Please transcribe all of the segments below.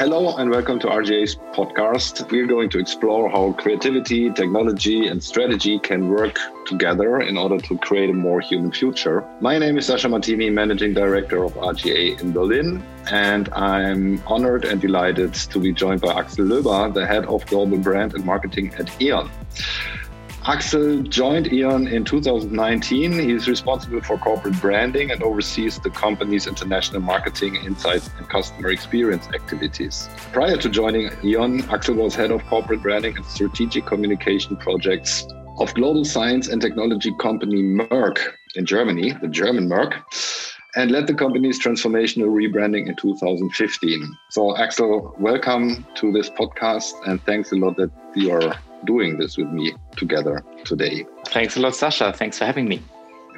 Hello and welcome to RGA's podcast. We're going to explore how creativity, technology, and strategy can work together in order to create a more human future. My name is Sascha Martini, Managing Director of RGA in Berlin, and I'm honored and delighted to be joined by Axel Löber, the Head of Global Brand and Marketing at E.ON. Axel joined E.ON in 2019. He's responsible for corporate branding and oversees the company's international marketing, insights, and customer experience activities. Prior to joining E.ON, Axel was head of corporate branding and strategic communication projects of global science and technology company Merck in Germany, the German Merck, and led the company's transformational rebranding in 2015. So, Axel, welcome to this podcast, and thanks a lot that you are doing this with me together today. Thanks a lot, Sascha. Thanks for having me.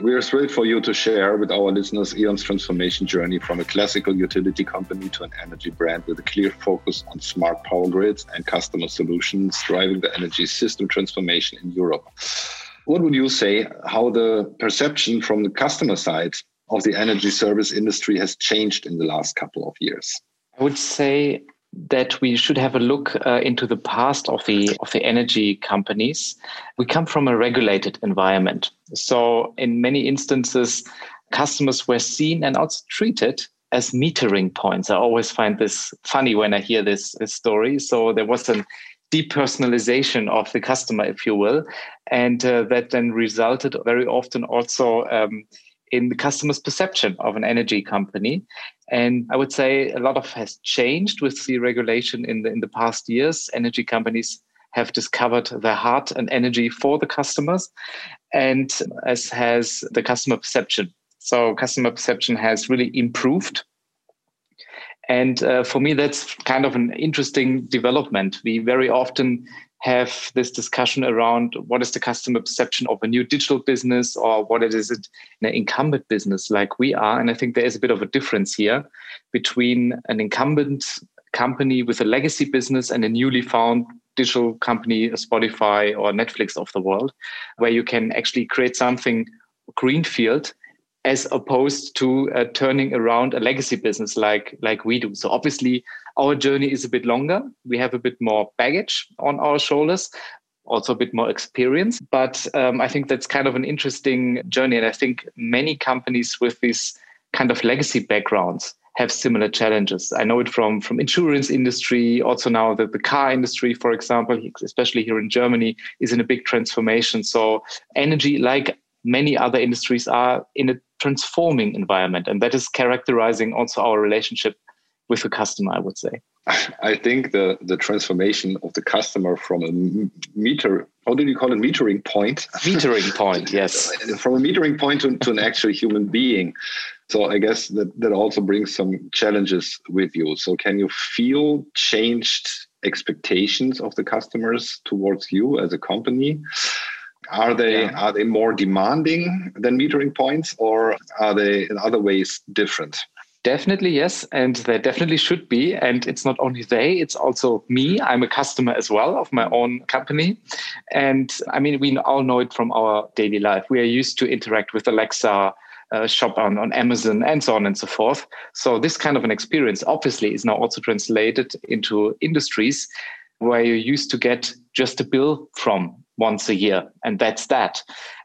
We are thrilled for you to share with our listeners E.ON's transformation journey from a classical utility company to an energy brand with a clear focus on smart power grids and customer solutions, driving the energy system transformation in Europe. What would you say how the perception from the customer side of the energy service industry has changed in the last couple of years? I would say that we should have a look uh, into the past of the of the energy companies. We come from a regulated environment, so in many instances, customers were seen and also treated as metering points. I always find this funny when I hear this, this story. So there was a depersonalization of the customer, if you will, and uh, that then resulted very often also um, in the customer's perception of an energy company. And I would say a lot of has changed with the regulation in the in the past years. Energy companies have discovered their heart and energy for the customers, and as has the customer perception. So customer perception has really improved. And uh, for me, that's kind of an interesting development. We very often have this discussion around what is the customer perception of a new digital business or what it is it in an incumbent business like we are. And I think there is a bit of a difference here between an incumbent company with a legacy business and a newly found digital company, a Spotify or Netflix of the world, where you can actually create something greenfield as opposed to uh, turning around a legacy business like like we do. So obviously our journey is a bit longer. We have a bit more baggage on our shoulders, also a bit more experience. But um, I think that's kind of an interesting journey. And I think many companies with these kind of legacy backgrounds have similar challenges. I know it from from insurance industry, also now that the car industry, for example, especially here in Germany, is in a big transformation. So energy, like many other industries, are in a transforming environment, and that is characterizing also our relationship with a customer, I would say. I think the the transformation of the customer from a meter, how did you call it, metering point? Metering point, yes. from a metering point to, to an actual human being. So I guess that, that also brings some challenges with you. So can you feel changed expectations of the customers towards you as a company? Are they yeah. are they more demanding than metering points, or are they in other ways different? Definitely, yes. And there definitely should be. And it's not only they, it's also me. I'm a customer as well of my own company. And I mean, we all know it from our daily life. We are used to interact with Alexa, uh, shop on, on Amazon, and so on and so forth. So, this kind of an experience obviously is now also translated into industries where you used to get just a bill from once a year, and that's that.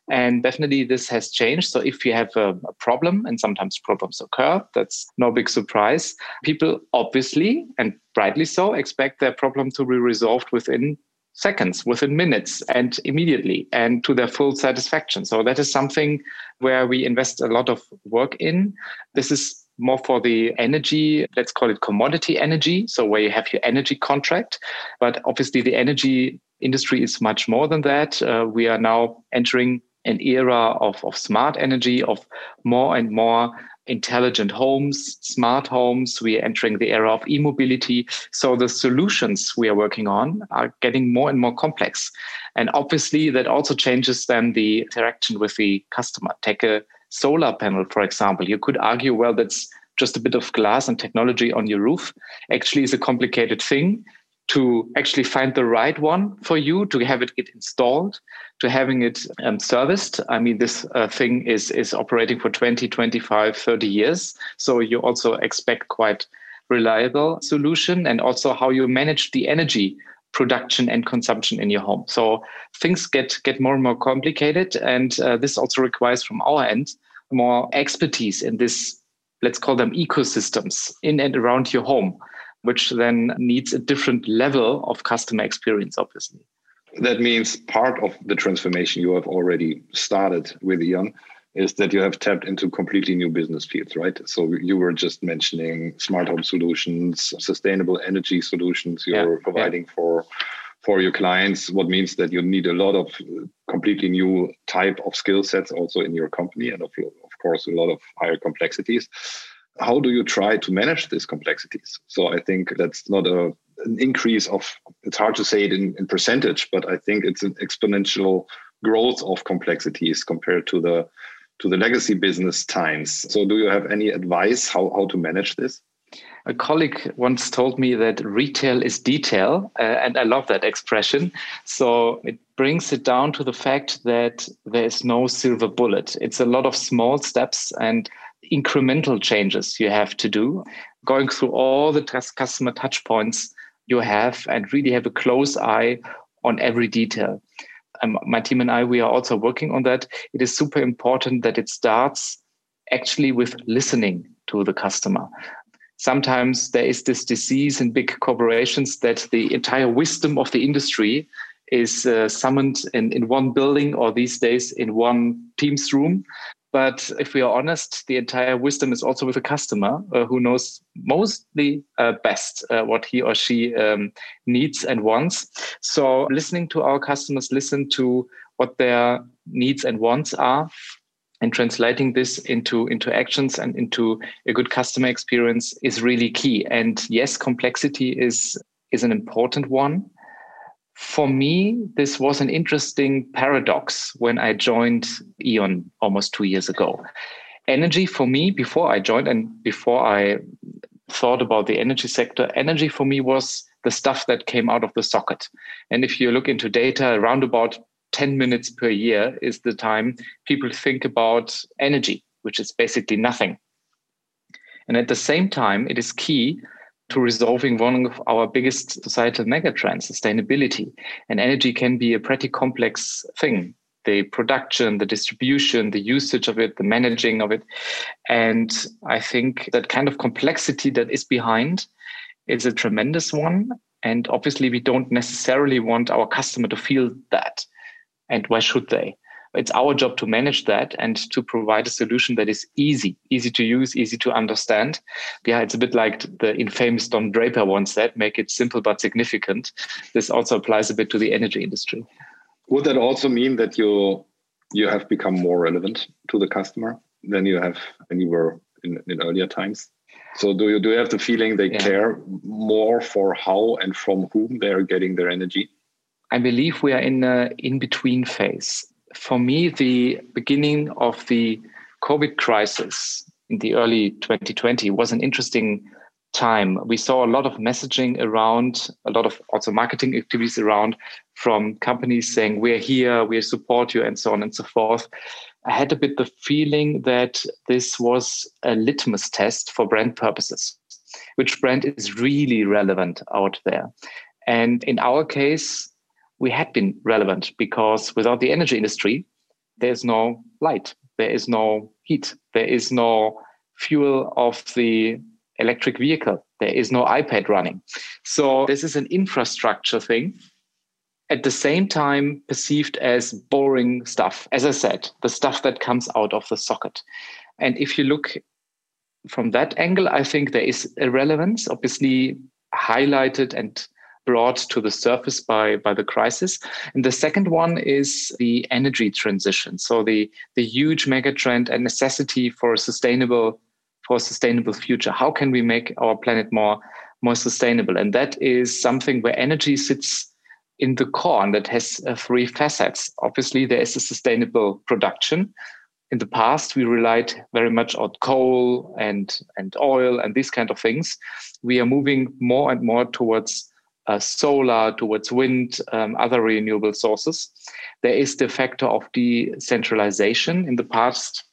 And definitely this has changed. So if you have a, a, problem, and sometimes problems occur, that's no big surprise. People obviously, and rightly so, expect their problem to be resolved within seconds, within minutes, and immediately, and to their full satisfaction. So that is something where we invest a lot of work in. This is more for the energy, let's call it commodity energy. So, where you have your energy contract. But obviously, the energy industry is much more than that. Uh, we are now entering an era of, of smart energy, of more and more intelligent homes, smart homes. We are entering the era of e mobility. So the solutions we are working on are getting more and more complex. And obviously, that also changes then the interaction with the customer. Take a solar panel, for example. You could argue, well, that's just a bit of glass and technology on your roof. Actually, is a complicated thing to actually find the right one for you to have it get installed to having it um, serviced i mean this uh, thing is is operating for 20 25 30 years so you also expect quite reliable solution and also how you manage the energy production and consumption in your home. So things get get more and more complicated, and uh, this also requires from our end more expertise in this. Let's call them ecosystems in and around your home, which then needs a different level of customer experience, obviously. That means part of the transformation you have already started with E.ON is that you have tapped into completely new business fields, right? So you were just mentioning smart home solutions, sustainable energy solutions you're yeah, providing yeah. for for your clients, what means that you need a lot of completely new type of skill sets also in your company and of, of course a lot of higher complexities. How do you try to manage these complexities? So I think that's not a an increase of it's hard to say it in, in percentage, but I think it's an exponential growth of complexities compared to the to the legacy business times. So, do you have any advice how, how to manage this? A colleague once told me that retail is detail, uh, and I love that expression. So, it brings it down to the fact that there is no silver bullet. It's a lot of small steps and incremental changes you have to do, going through all the customer touch points you have, and really have a close eye on every detail um, my team and I, we are also working on that. It is super important that it starts actually with listening to the customer. Sometimes there is this disease in big corporations that the entire wisdom of the industry is uh, summoned in, in one building or these days in one Teams room. But if we are honest, the entire wisdom is also with the customer uh, who knows mostly uh, best uh, what he or she um, needs and wants. So, listening to our customers, listen to what their needs and wants are, and translating this into into actions and into a good customer experience is really key. And yes, complexity is is an important one for me, this was an interesting paradox when I joined E.ON almost two years ago. Energy for me, before I joined and before I thought about the energy sector, energy for me was the stuff that came out of the socket. And if you look into data, around about 10 minutes per year is the time people think about energy, which is basically nothing. And at the same time, it is key to resolving one of our biggest societal megatrends, sustainability. And energy can be a pretty complex thing the production, the distribution, the usage of it, the managing of it. And I think that kind of complexity that is behind is a tremendous one. And obviously, we don't necessarily want our customer to feel that. And why should they? It's our job to manage that and to provide a solution that is easy, easy to use, easy to understand. Yeah, it's a bit like the infamous Don Draper once said, make it simple but significant. This also applies a bit to the energy industry. Would that also mean that you you have become more relevant to the customer than you have when you were in, in earlier times? So do you do you have the feeling they yeah. care more for how and from whom they are getting their energy? I believe we are in a in between phase for me, the beginning of the COVID crisis in the early 2020 was an interesting time. We saw a lot of messaging around, a lot of also marketing activities around from companies saying, We're here, we support you, and so on and so forth. I had a bit the feeling that this was a litmus test for brand purposes. Which brand is really relevant out there? And in our case, we had been relevant because without the energy industry, there's no light, there is no heat, there is no fuel of the electric vehicle, there is no iPad running. So this is an infrastructure thing. At the same time, perceived as boring stuff. As I said, the stuff that comes out of the socket. And if you look from that angle, I think there is a relevance, obviously highlighted and brought to the surface by, by the crisis. And the second one is the energy transition. So the, the huge megatrend and necessity for a sustainable for a sustainable future. How can we make our planet more more sustainable? And that is something where energy sits in the core and that has uh, three facets. Obviously, there is a sustainable production. In the past, we relied very much on coal and, and oil and these kind of things. We are moving more and more towards uh, solar, towards wind, um, other renewable sources. There is the factor of decentralization. In the past,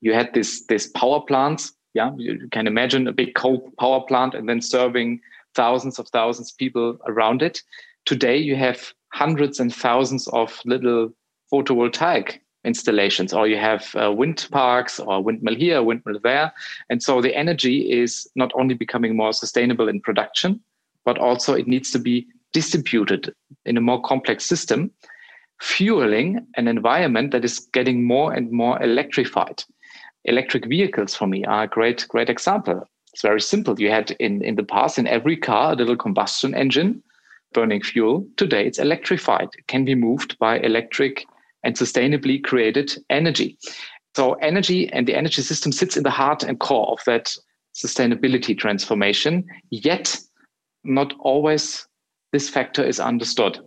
you had this, this power plants Yeah, you can imagine a big coal power plant and then serving thousands of thousands of people around it. Today, you have hundreds and thousands of little photovoltaic installations, or you have uh, wind parks or windmill here, windmill there. And so the energy is not only becoming more sustainable in production, but also it needs to be distributed in a more complex system, fueling an environment that is getting more and more electrified. Electric vehicles for me are a great, great example. It's very simple. You had in, in the past in every car a little combustion engine burning fuel. Today it's electrified. It can be moved by electric and sustainably created energy. So energy and the energy system sits in the heart and core of that sustainability transformation. Yet not always this factor is understood.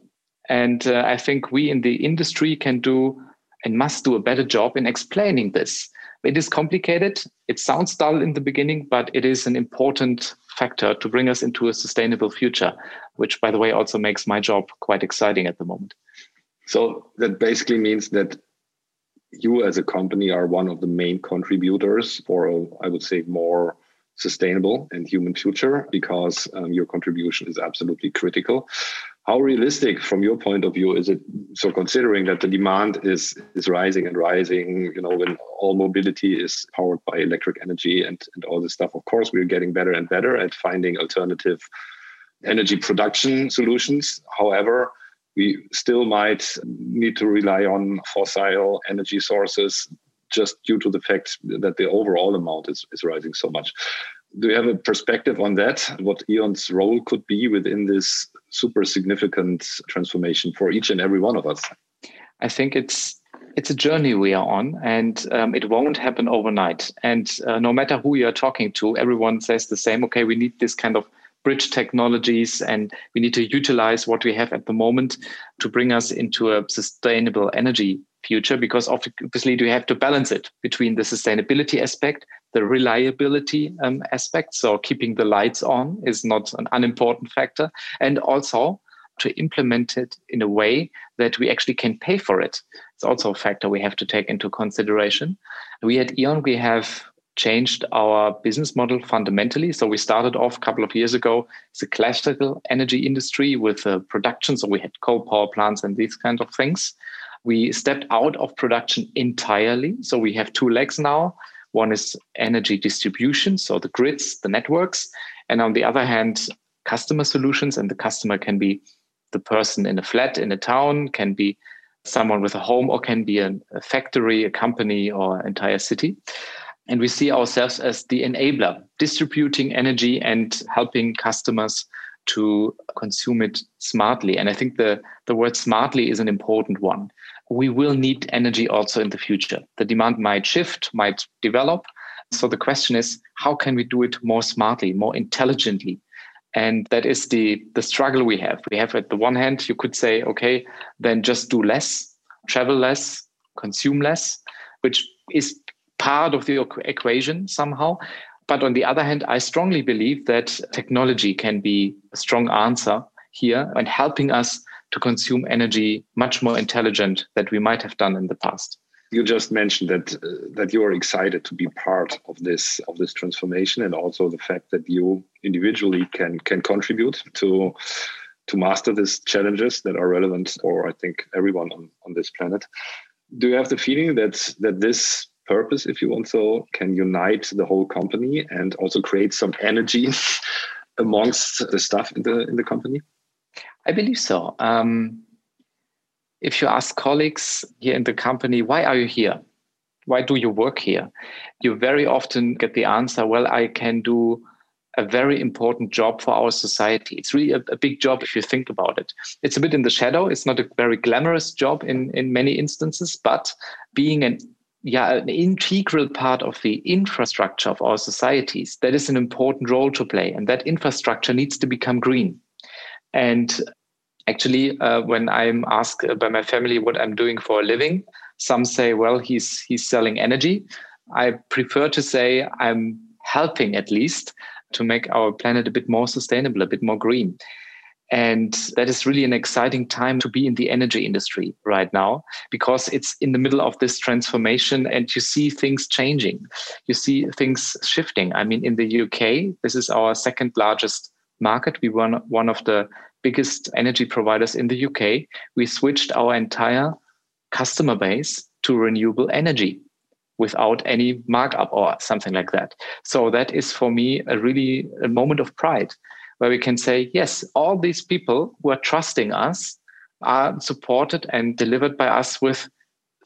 And uh, I think we in the industry can do and must do a better job in explaining this. It is complicated. It sounds dull in the beginning, but it is an important factor to bring us into a sustainable future, which, by the way, also makes my job quite exciting at the moment. So that basically means that you as a company are one of the main contributors for, I would say, more sustainable and human future because um, your contribution is absolutely critical. How realistic, from your point of view, is it? So, considering that the demand is is rising and rising, you know, when all mobility is powered by electric energy and and all this stuff, of course, we're getting better and better at finding alternative energy production solutions. However, we still might need to rely on fossil energy sources just due to the fact that the overall amount is, is rising so much. Do you have a perspective on that? What E.ON's role could be within this super significant transformation for each and every one of us? I think it's it's a journey we are on, and um, it won't happen overnight. And uh, no matter who you are talking to, everyone says the same. Okay, we need this kind of bridge technologies and we need to utilize what we have at the moment to bring us into a sustainable energy future because obviously we have to balance it between the sustainability aspect the reliability um, aspect so keeping the lights on is not an unimportant factor and also to implement it in a way that we actually can pay for it it's also a factor we have to take into consideration we at E.ON we have changed our business model fundamentally. So we started off a couple of years ago as a classical energy industry with uh, production. So we had coal power plants and these kinds of things. We stepped out of production entirely. So we have two legs now. One is energy distribution, so the grids, the networks. And on the other hand, customer solutions. And the customer can be the person in a flat in a town, can be someone with a home, or can be a, a factory, a company, or entire city. And we see ourselves as the enabler, distributing energy and helping customers to consume it smartly. And I think the, the word smartly is an important one. We will need energy also in the future. The demand might shift, might develop. So the question is, how can we do it more smartly, more intelligently? And that is the, the struggle we have. We have, at the one hand, you could say, okay, then just do less, travel less, consume less, which is part of the equation somehow. But on the other hand, I strongly believe that technology can be a strong answer here and helping us to consume energy much more intelligent than we might have done in the past. You just mentioned that uh, that you are excited to be part of this of this transformation, and also the fact that you individually can can contribute to to master these challenges that are relevant for I think everyone on, on this planet. Do you have the feeling that that this purpose, if you want so, can unite the whole company and also create some energy amongst the staff in the in the company? I believe so. Um, if you ask colleagues here in the company, why are you here? Why do you work here? You very often get the answer, well, I can do a very important job for our society. It's really a, a, big job if you think about it. It's a bit in the shadow. It's not a very glamorous job in, in many instances, but being an yeah, an integral part of the infrastructure of our societies, that is an important role to play. And that infrastructure needs to become green. And actually, uh, when I'm asked by my family what I'm doing for a living, some say, well, he's, he's selling energy. I prefer to say I'm helping at least to make our planet a bit more sustainable, a bit more green. And that is really an exciting time to be in the energy industry right now because it's in the middle of this transformation and you see things changing. You see things shifting. I mean, in the UK, this is our second largest market. We were one of the biggest energy providers in the UK. We switched our entire customer base to renewable energy without any markup or something like that. So that is for me a really a moment of pride where we can say, yes, all these people who are trusting us are supported and delivered by us with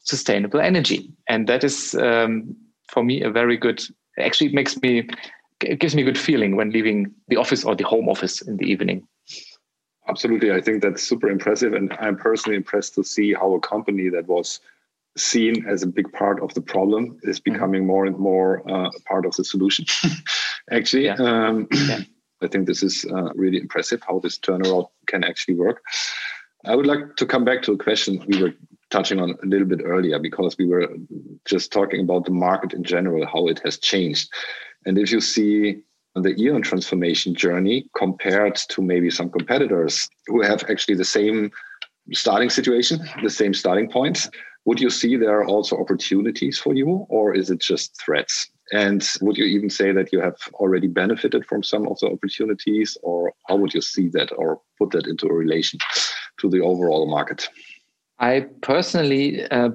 sustainable energy. And that is um, for me a very good, actually makes me, it gives me a good feeling when leaving the office or the home office in the evening. Absolutely. I think that's super impressive. And I'm personally impressed to see how a company that was seen as a big part of the problem is mm-hmm. becoming more and more uh, part of the solution. actually, yeah. Um, yeah. I think this is uh, really impressive how this turnaround can actually work. I would like to come back to a question we were touching on a little bit earlier because we were just talking about the market in general, how it has changed. And if you see the E.ON transformation journey compared to maybe some competitors who have actually the same starting situation, the same starting point, would you see there are also opportunities for you, or is it just threats? And would you even say that you have already benefited from some of the opportunities, or how would you see that or put that into a relation to the overall market? I personally uh,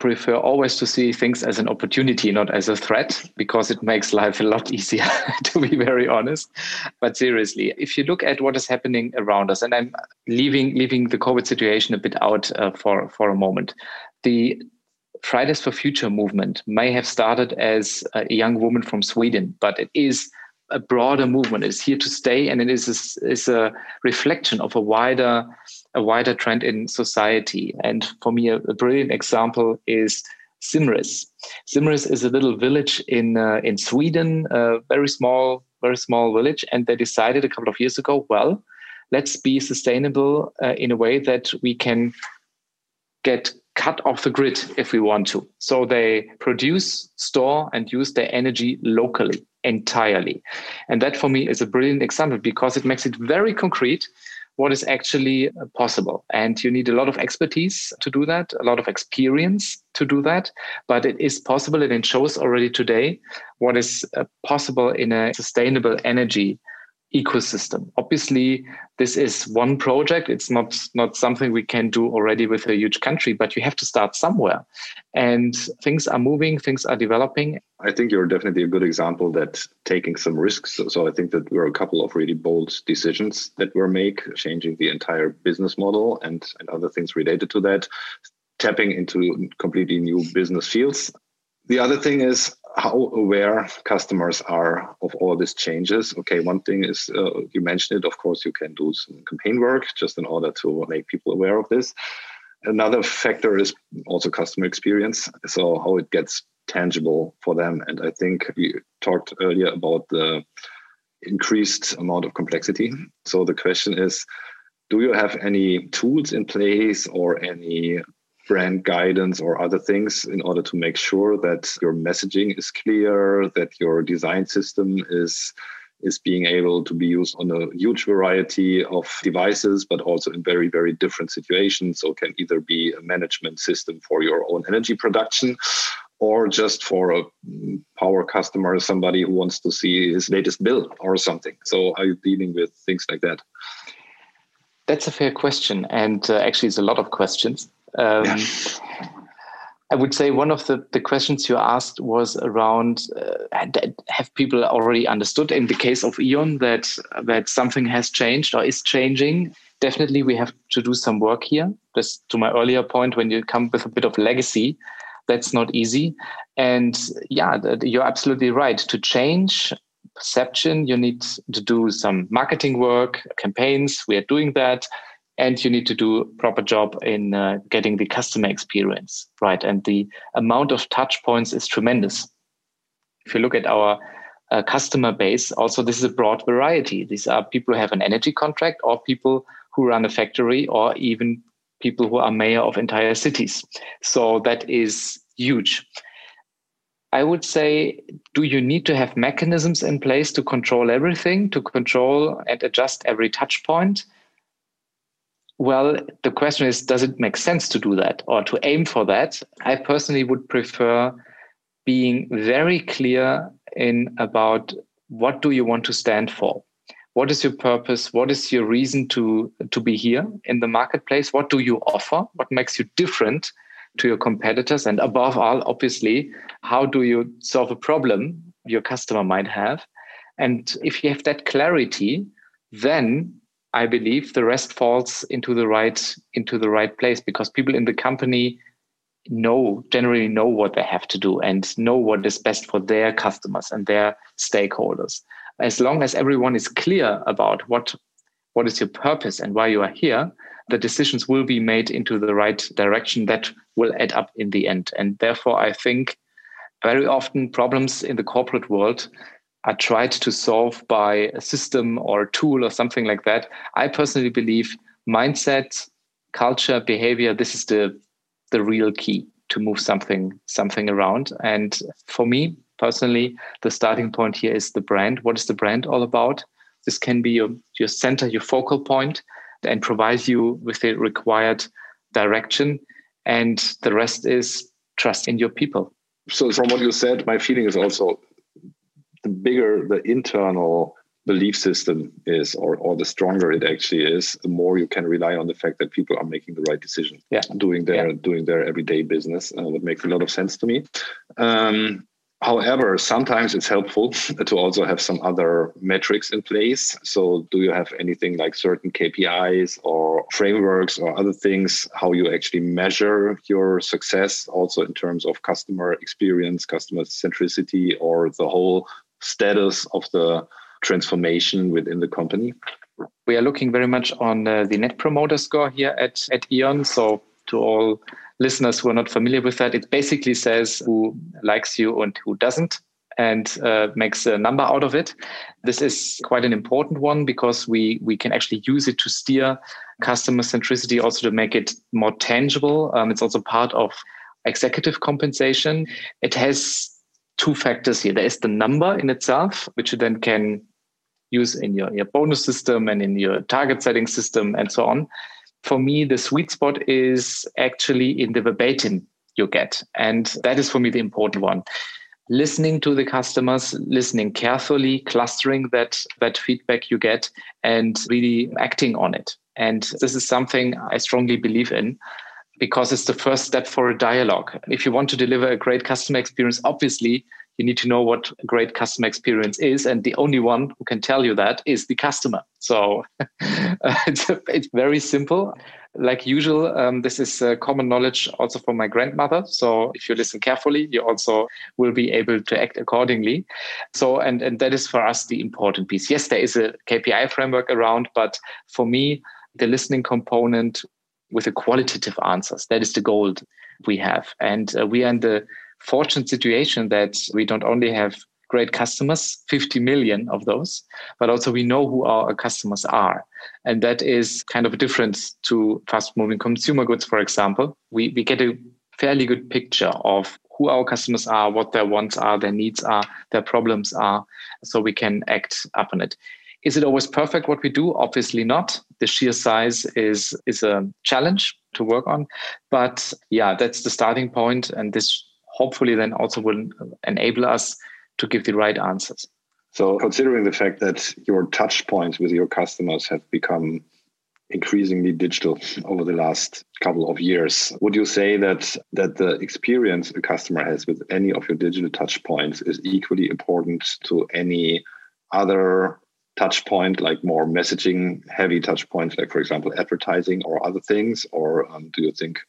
prefer always to see things as an opportunity, not as a threat, because it makes life a lot easier, to be very honest. But seriously, if you look at what is happening around us, and I'm leaving leaving the COVID situation a bit out uh, for for a moment, the Fridays for Future movement may have started as a young woman from Sweden, but it is a broader movement. It's here to stay, and it is a, is a reflection of a wider a wider trend in society. And for me, a, a brilliant example is Simris. Simris is a little village in uh, in Sweden, a very small, very small village, and they decided a couple of years ago, well, let's be sustainable uh, in a way that we can get cut off the grid if we want to. So they produce, store, and use their energy locally entirely. And that for me is a brilliant example because it makes it very concrete what is actually uh, possible. And you need a lot of expertise to do that, a lot of experience to do that. But it is possible and it shows already today what is uh, possible in a sustainable energy ecosystem. Obviously, this is one project. It's not not something we can do already with a huge country, but you have to start somewhere. And things are moving, things are developing. I think you're definitely a good example that taking some risks. So, so I think that are a couple of really bold decisions that were made, changing the entire business model and, and other things related to that, tapping into completely new business fields. The other thing is how aware customers are of all these changes. Okay, one thing is uh, you mentioned it. Of course, you can do some campaign work just in order to make people aware of this. Another factor is also customer experience. So how it gets tangible for them. And I think we talked earlier about the increased amount of complexity. So the question is, do you have any tools in place or any brand guidance or other things in order to make sure that your messaging is clear, that your design system is is being able to be used on a huge variety of devices, but also in very, very different situations. So can either be a management system for your own energy production or just for a power customer, somebody who wants to see his latest bill or something. So are you dealing with things like that? That's a fair question. And uh, actually, it's a lot of questions. Um, yeah. I would say one of the, the questions you asked was around uh, have people already understood in the case of E.ON that that something has changed or is changing? Definitely, we have to do some work here. Just to my earlier point, when you come with a bit of legacy, that's not easy. And yeah, you're absolutely right. To change perception, you need to do some marketing work, campaigns. We are doing that and you need to do a proper job in uh, getting the customer experience right. And the amount of touch points is tremendous. If you look at our uh, customer base also this is a broad variety. These are people who have an energy contract or people who run a factory or even people who are mayor of entire cities. So that is huge. I would say, do you need to have mechanisms in place to control everything, to control and adjust every touch point? Well, the question is does it make sense to do that or to aim for that? I personally would prefer being very clear in about what do you want to stand for? What is your purpose? What is your reason to, to be here in the marketplace? What do you offer? What makes you different to your competitors? And above all, obviously, how do you solve a problem your customer might have? And if you have that clarity, then I believe the rest falls into the right into the right place because people in the company know generally know what they have to do and know what is best for their customers and their stakeholders. As long as everyone is clear about what what is your purpose and why you are here, the decisions will be made into the right direction that will add up in the end. And therefore, I think very often problems in the corporate world are tried to solve by a system or a tool or something like that. I personally believe mindset, culture, behavior, this is the the real key to move something something around. And for me personally, the starting point here is the brand. What is the brand all about? This can be your, your center, your focal point, and provide you with the required direction. And the rest is trust in your people. So, from what you said, my feeling is also the bigger the internal belief system is or, or the stronger it actually is the more you can rely on the fact that people are making the right decision yeah. doing their yeah. doing their everyday business uh, that makes a lot of sense to me um, however sometimes it's helpful to also have some other metrics in place so do you have anything like certain kpis or frameworks or other things how you actually measure your success also in terms of customer experience customer centricity or the whole status of the transformation within the company? We are looking very much on uh, the net promoter score here at, at E.ON. So, to all listeners who are not familiar with that, it basically says who likes you and who doesn't and uh, makes a number out of it. This is quite an important one because we we can actually use it to steer customer centricity, also to make it more tangible. Um, it's also part of executive compensation. It has two factors here. There is the number in itself, which you then can use in your, your bonus system and in your target setting system and so on. For me, the sweet spot is actually in the verbatim you get. And that is for me the important one. Listening to the customers, listening carefully, clustering that, that feedback you get, and really acting on it. And this is something I strongly believe in because it's the first step for a dialogue. If you want to deliver a great customer experience, obviously you need to know what a great customer experience is. And the only one who can tell you that is the customer. So it's, it's very simple. Like usual, um, this is uh, common knowledge also from my grandmother. So if you listen carefully, you also will be able to act accordingly. So, and, and that is for us the important piece. Yes, there is a KPI framework around, but for me, the listening component with the qualitative answers, that is the goal we have. And uh, we are in the fortunate situation that we don't only have great customers, 50 million of those, but also we know who our customers are. And that is kind of a difference to fast moving consumer goods, for example. We, we get a fairly good picture of who our customers are, what their wants are, their needs are, their problems are, so we can act upon it. Is it always perfect what we do? Obviously not. The sheer size is is a challenge to work on. But yeah, that's the starting point, and this hopefully then also will enable us to give the right answers. So, considering the fact that your touch points with your customers have become increasingly digital over the last couple of years, would you say that that the experience a customer has with any of your digital touch points is equally important to any other touch point, like more messaging heavy touch points, like for example advertising or other things, or um, do you think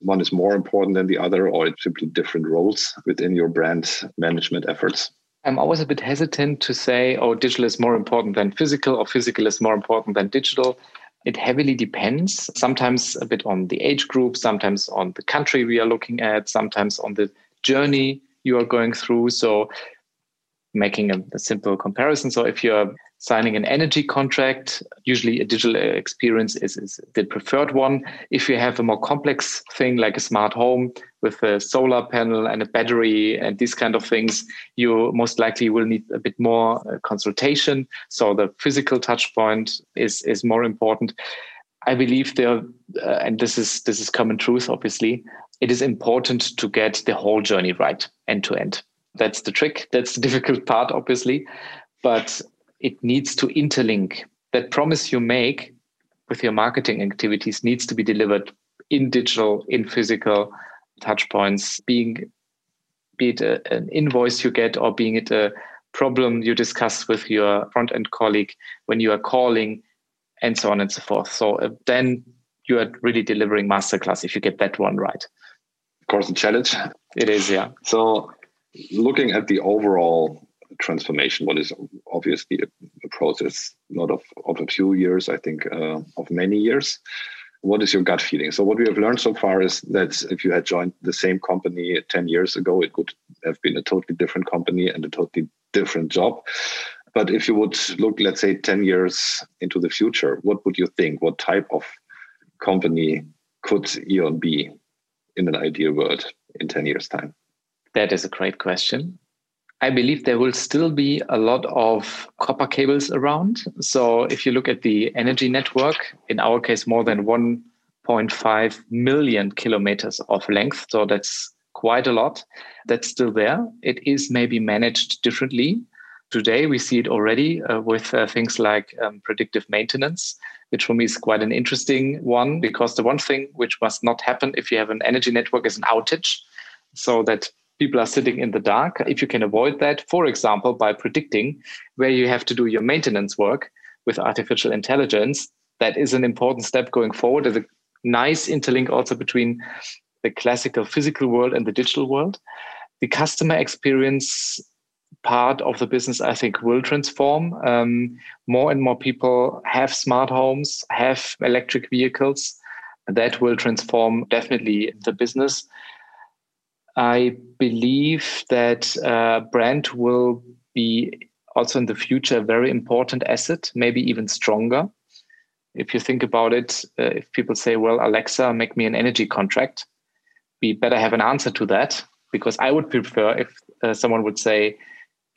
one is more important than the other, or it's simply different roles within your brand management efforts? I'm always a bit hesitant to say, oh, digital is more important than physical, or physical is more important than digital. It heavily depends, sometimes a bit on the age group, sometimes on the country we are looking at, sometimes on the journey you are going through. So, making a, a simple comparison. So, if you're signing an energy contract. Usually, a digital experience is, is the preferred one. If you have a more complex thing like a smart home with a solar panel and a battery and these kind of things, you most likely will need a bit more uh, consultation. So the physical touch point is, is more important. I believe there, uh, and this is this is common truth. Obviously, it is important to get the whole journey right, end to end. That's the trick. That's the difficult part, obviously, but it needs to interlink. That promise you make with your marketing activities needs to be delivered in digital, in physical touch points, being be it a, an invoice you get or being it a problem you discuss with your front end colleague when you are calling and so on and so forth. So uh, then you are really delivering masterclass if you get that one right. Of course, a challenge. It is, yeah. So looking at the overall transformation, what is obviously a, process not of, of a few years, I think uh, of many years. What is your gut feeling? So what we have learned so far is that if you had joined the same company 10 years ago, it would have been a totally different company and a totally different job. But if you would look, let's say, 10 years into the future, what would you think? What type of company could E.ON be in an ideal world in 10 years' time? That is a great question. I believe there will still be a lot of copper cables around. So if you look at the energy network, in our case, more than 1.5 million kilometers of length. So that's quite a lot. That's still there. It is maybe managed differently. Today, we see it already uh, with uh, things like um, predictive maintenance, which for me is quite an interesting one because the one thing which must not happen if you have an energy network is an outage, so that people are sitting in the dark. If you can avoid that, for example, by predicting where you have to do your maintenance work with artificial intelligence, that is an important step going forward. There's a nice interlink also between the classical physical world and the digital world. The customer experience part of the business, I think, will transform. Um, more and more people have smart homes, have electric vehicles. That will transform definitely the business. I believe that uh, brand will be also in the future a very important asset, maybe even stronger. If you think about it, uh, if people say, well, Alexa, make me an energy contract, we better have an answer to that because I would prefer if uh, someone would say,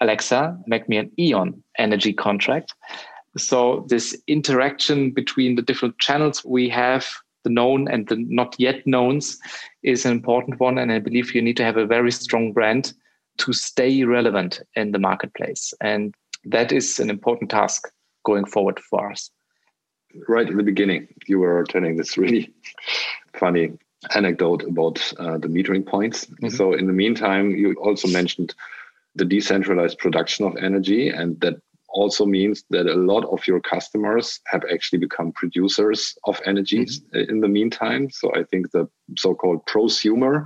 Alexa, make me an E.ON energy contract. So this interaction between the different channels we have, the known and the not yet knowns, is an important one. And I believe you need to have a very strong brand to stay relevant in the marketplace. And that is an important task going forward for us. Right in the beginning, you were telling this really funny anecdote about uh, the metering points. Mm-hmm. So, in the meantime, you also mentioned the decentralized production of energy and that also means that a lot of your customers have actually become producers of energies mm-hmm. in the meantime. So I think the so-called prosumer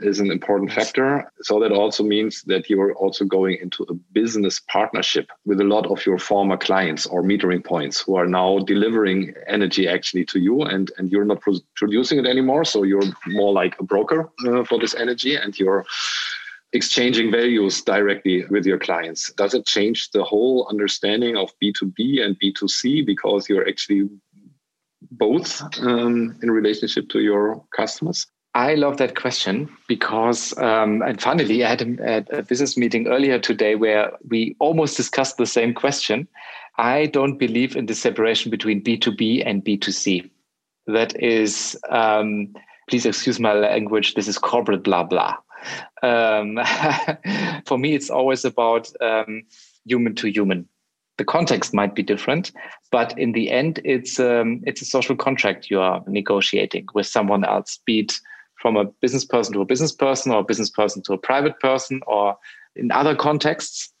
is an important factor. So that also means that you are also going into a business partnership with a lot of your former clients or metering points who are now delivering energy actually to you and, and you're not producing it anymore. So you're more like a broker uh, for this energy and you're exchanging values directly with your clients? Does it change the whole understanding of B2B and B2C because you're actually both um, in relationship to your customers? I love that question because, um, and finally, I had a, a, business meeting earlier today where we almost discussed the same question. I don't believe in the separation between B2B and B2C. That is, um, please excuse my language, this is corporate blah blah. Um, for me, it's always about um, human to human. The context might be different, but in the end, it's um, it's a social contract you are negotiating with someone else, be it from a business person to a business person, or a business person to a private person, or in other contexts.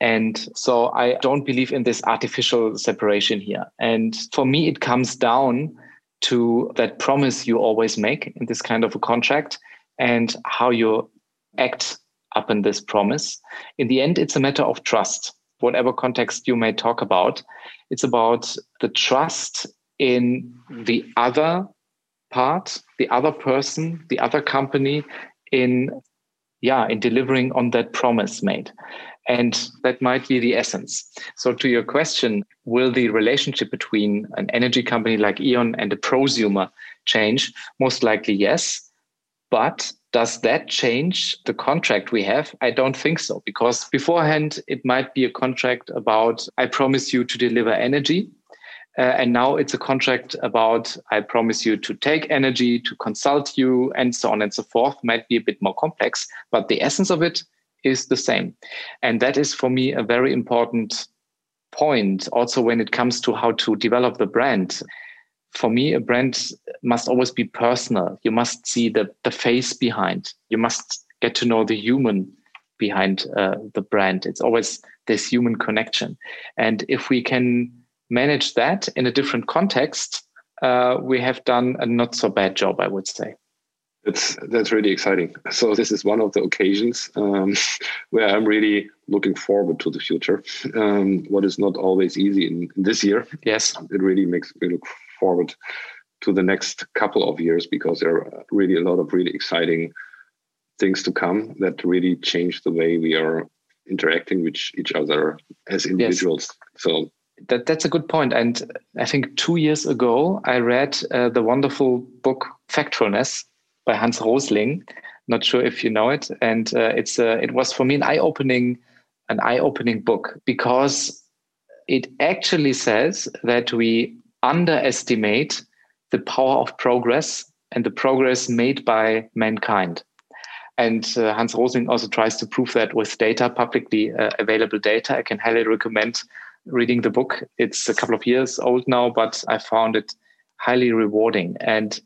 And so I don't believe in this artificial separation here. And for me, it comes down to that promise you always make in this kind of a contract and how you act up in this promise. In the end, it's a matter of trust. Whatever context you may talk about, it's about the trust in the other part, the other person, the other company in yeah, in delivering on that promise made. And that might be the essence. So, to your question, will the relationship between an energy company like E.ON and a prosumer change? Most likely, yes. But does that change the contract we have? I don't think so, because beforehand, it might be a contract about I promise you to deliver energy. Uh, and now it's a contract about I promise you to take energy, to consult you, and so on and so forth. Might be a bit more complex, but the essence of it is the same. And that is for me a very important point also when it comes to how to develop the brand. For me, a brand must always be personal. You must see the, the face behind. You must get to know the human behind uh, the brand. It's always this human connection. And if we can manage that in a different context, uh, we have done a not so bad job, I would say. That's that's really exciting. So this is one of the occasions um, where I'm really looking forward to the future. Um, what is not always easy in, in, this year. Yes, it really makes me look forward to the next couple of years because there are really a lot of really exciting things to come that really change the way we are interacting with each other as individuals. Yes. So that that's a good point. And I think two years ago I read uh, the wonderful book Factfulness by Hans Rosling. Not sure if you know it, and uh, it's uh, it was for me an eye opening an eye opening book because it actually says that we underestimate the power of progress and the progress made by mankind. And uh, Hans Rosling also tries to prove that with data, publicly uh, available data. I can highly recommend reading the book. It's a couple of years old now, but I found it highly rewarding. And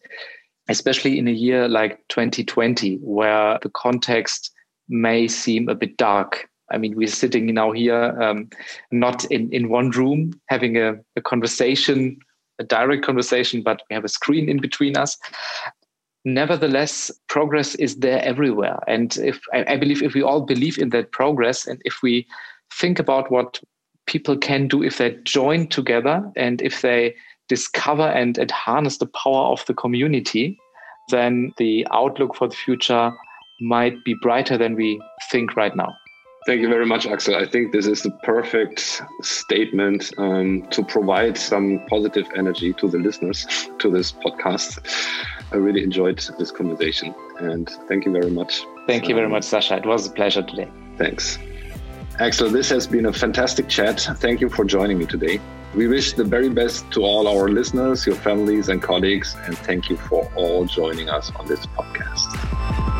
especially in a year like 2020, where the context may seem a bit dark. I mean, we're sitting now here, um, not in, in one room having a, a conversation, a direct conversation, but we have a screen in between us. Nevertheless, progress is there everywhere. And if I, I believe if we all believe in that progress and if we think about what people can do if they join together and if they discover and, and harness the power of the community, then the outlook for the future might be brighter than we think right now. Thank you very much, Axel. I think this is the perfect statement um, to provide some positive energy to the listeners to this podcast. I really enjoyed this conversation and thank you very much. Thank you very much, Sascha. It was a pleasure today. Thanks. Axel, this has been a fantastic chat. Thank you for joining me today. We wish the very best to all our listeners, your families, and colleagues, and thank you for all joining us on this podcast.